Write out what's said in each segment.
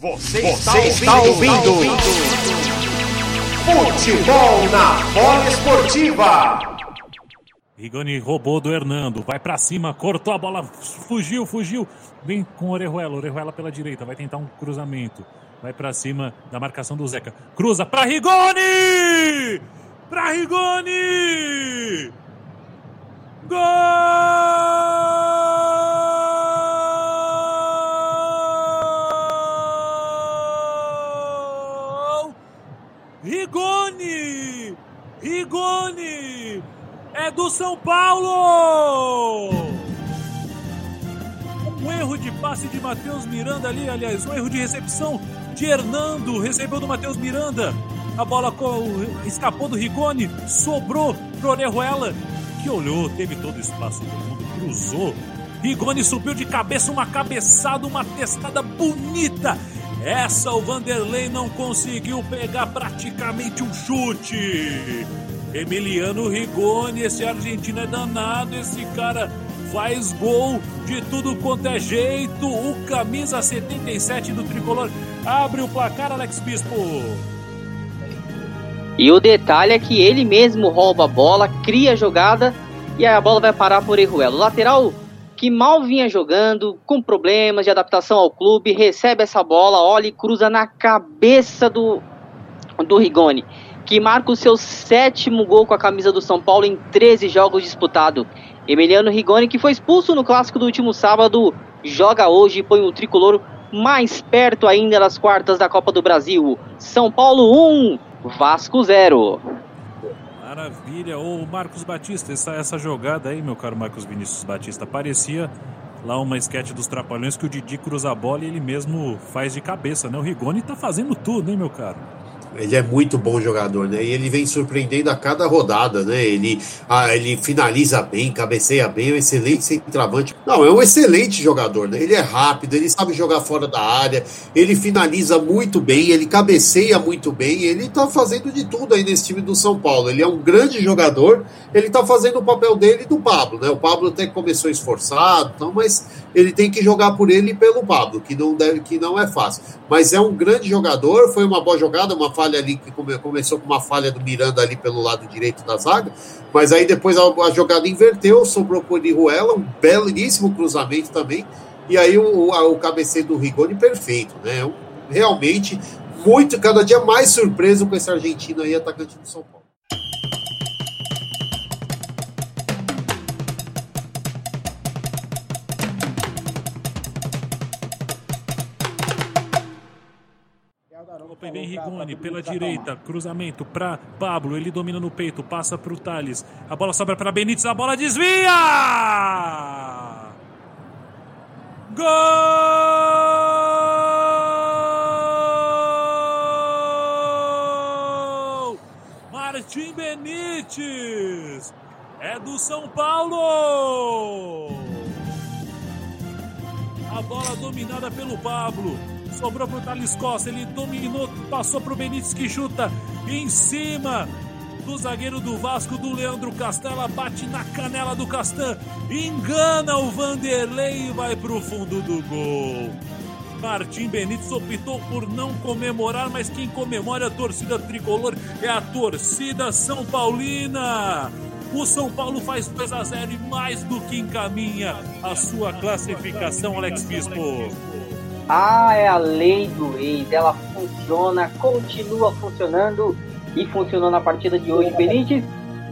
Você, Você está, ouvindo, está ouvindo. Futebol na bola esportiva. Rigoni roubou do Hernando, vai para cima, cortou a bola, fugiu, fugiu. Vem com Orejuela, Orejuela pela direita, vai tentar um cruzamento. Vai para cima da marcação do Zeca. Cruza para Rigoni! Para Rigoni! Gol! Rigoni! É do São Paulo! Um erro de passe de Matheus Miranda ali, aliás, um erro de recepção de Hernando, recebeu do Matheus Miranda. A bola escapou do Rigoni, sobrou pro Orejuela, que olhou, teve todo o espaço do mundo, cruzou. Rigoni subiu de cabeça, uma cabeçada, uma testada bonita. Essa o Vanderlei não conseguiu pegar praticamente um chute. Emiliano Rigoni, esse argentino é danado, esse cara faz gol de tudo quanto é jeito. O camisa 77 do tricolor abre o placar, Alex Bispo. E o detalhe é que ele mesmo rouba a bola, cria a jogada e aí a bola vai parar por Erruelo. Lateral que mal vinha jogando, com problemas de adaptação ao clube, recebe essa bola, olha e cruza na cabeça do, do Rigoni, que marca o seu sétimo gol com a camisa do São Paulo em 13 jogos disputados. Emiliano Rigoni, que foi expulso no clássico do último sábado, joga hoje e põe o tricolor mais perto ainda das quartas da Copa do Brasil. São Paulo 1, Vasco 0. Maravilha. Ô, Marcos Batista, essa, essa jogada aí, meu caro Marcos Vinícius Batista, parecia lá uma esquete dos Trapalhões que o Didi cruza a bola e ele mesmo faz de cabeça, né? O Rigoni tá fazendo tudo, hein, meu caro? Ele é muito bom jogador, né? E ele vem surpreendendo a cada rodada, né? Ele, ah, ele finaliza bem, cabeceia bem, é um excelente centroavante. Não, é um excelente jogador, né? Ele é rápido, ele sabe jogar fora da área, ele finaliza muito bem, ele cabeceia muito bem, ele tá fazendo de tudo aí nesse time do São Paulo. Ele é um grande jogador, ele tá fazendo o papel dele e do Pablo, né? O Pablo até começou esforçado, então, mas ele tem que jogar por ele e pelo Pablo, que não, deve, que não é fácil. Mas é um grande jogador, foi uma boa jogada, uma falha ali que come, começou com uma falha do Miranda ali pelo lado direito da zaga, mas aí depois a, a jogada inverteu, sobrou por Ruela, um belíssimo cruzamento também, e aí o, o cabeceio do Rigoni perfeito, né? Realmente muito, cada dia mais surpreso com esse argentino aí, atacante do São Paulo. Open vem Rigoni pela direita, cruzamento para Pablo, ele domina no peito, passa para o Thales, a bola sobra para Benítez, a bola desvia! Gol! Martim Benítez é do São Paulo! A bola dominada pelo Pablo sobrou pro Thales Costa, ele dominou, passou pro Benítez que chuta em cima do zagueiro do Vasco, do Leandro Castela, bate na canela do Castan, engana o Vanderlei e vai pro fundo do gol. Martim Benítez optou por não comemorar, mas quem comemora a torcida tricolor é a torcida São Paulina. O São Paulo faz 2 a 0 e mais do que encaminha a sua classificação, Alex Bispo. Ah, é a lei do ex. Ela funciona, continua funcionando e funcionou na partida de hoje. Benítez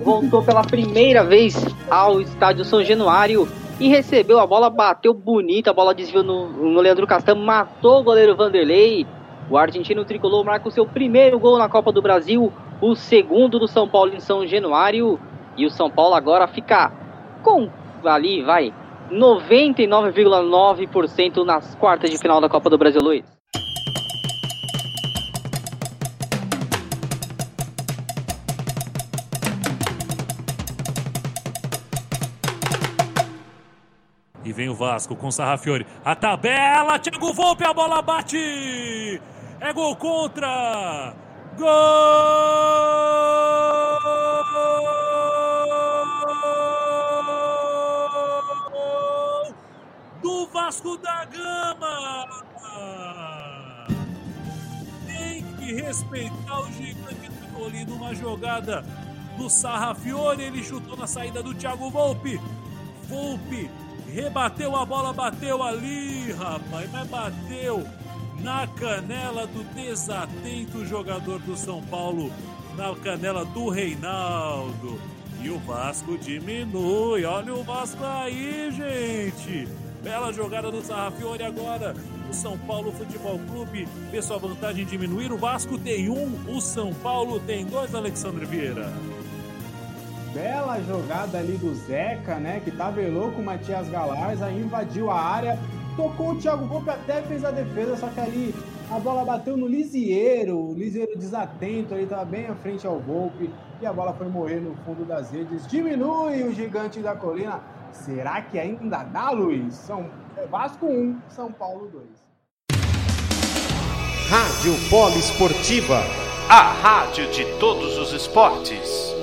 voltou pela primeira vez ao estádio São Januário e recebeu a bola, bateu bonita, a bola desviou no, no Leandro Castan, matou o goleiro Vanderlei. O argentino tricolor marca o seu primeiro gol na Copa do Brasil, o segundo do São Paulo em São Januário. E o São Paulo agora fica com ali, vai, 99,9% nas quartas de final da Copa do Brasil, Luiz. E vem o Vasco com Sarrafiore. A tabela, Thiago Volpe, a bola bate! É gol contra! Gol! Vasco da Gama. que respeitar o gigante tricolino. Uma jogada do Sarrafiore, ele chutou na saída do Thiago Volpe. Volpe rebateu a bola, bateu ali, rapaz, mas bateu na canela do desatento jogador do São Paulo, na canela do Reinaldo. E o Vasco diminui. Olha o Vasco aí, gente. Bela jogada do Sarrafiore agora. O São Paulo Futebol Clube vê sua vantagem diminuir. O Vasco tem um, o São Paulo tem dois, Alexandre Vieira. Bela jogada ali do Zeca, né? Que tabelou com o Matias Galaz, aí invadiu a área, tocou o Thiago Volpe, até fez a defesa, só que ali a bola bateu no Lisieiro, o Lisieiro desatento, ele estava bem à frente ao Volpe, e a bola foi morrer no fundo das redes. Diminui o gigante da colina. Será que ainda dá, Luiz? São Vasco 1, São Paulo 2. Rádio Polo Esportiva, a rádio de todos os esportes.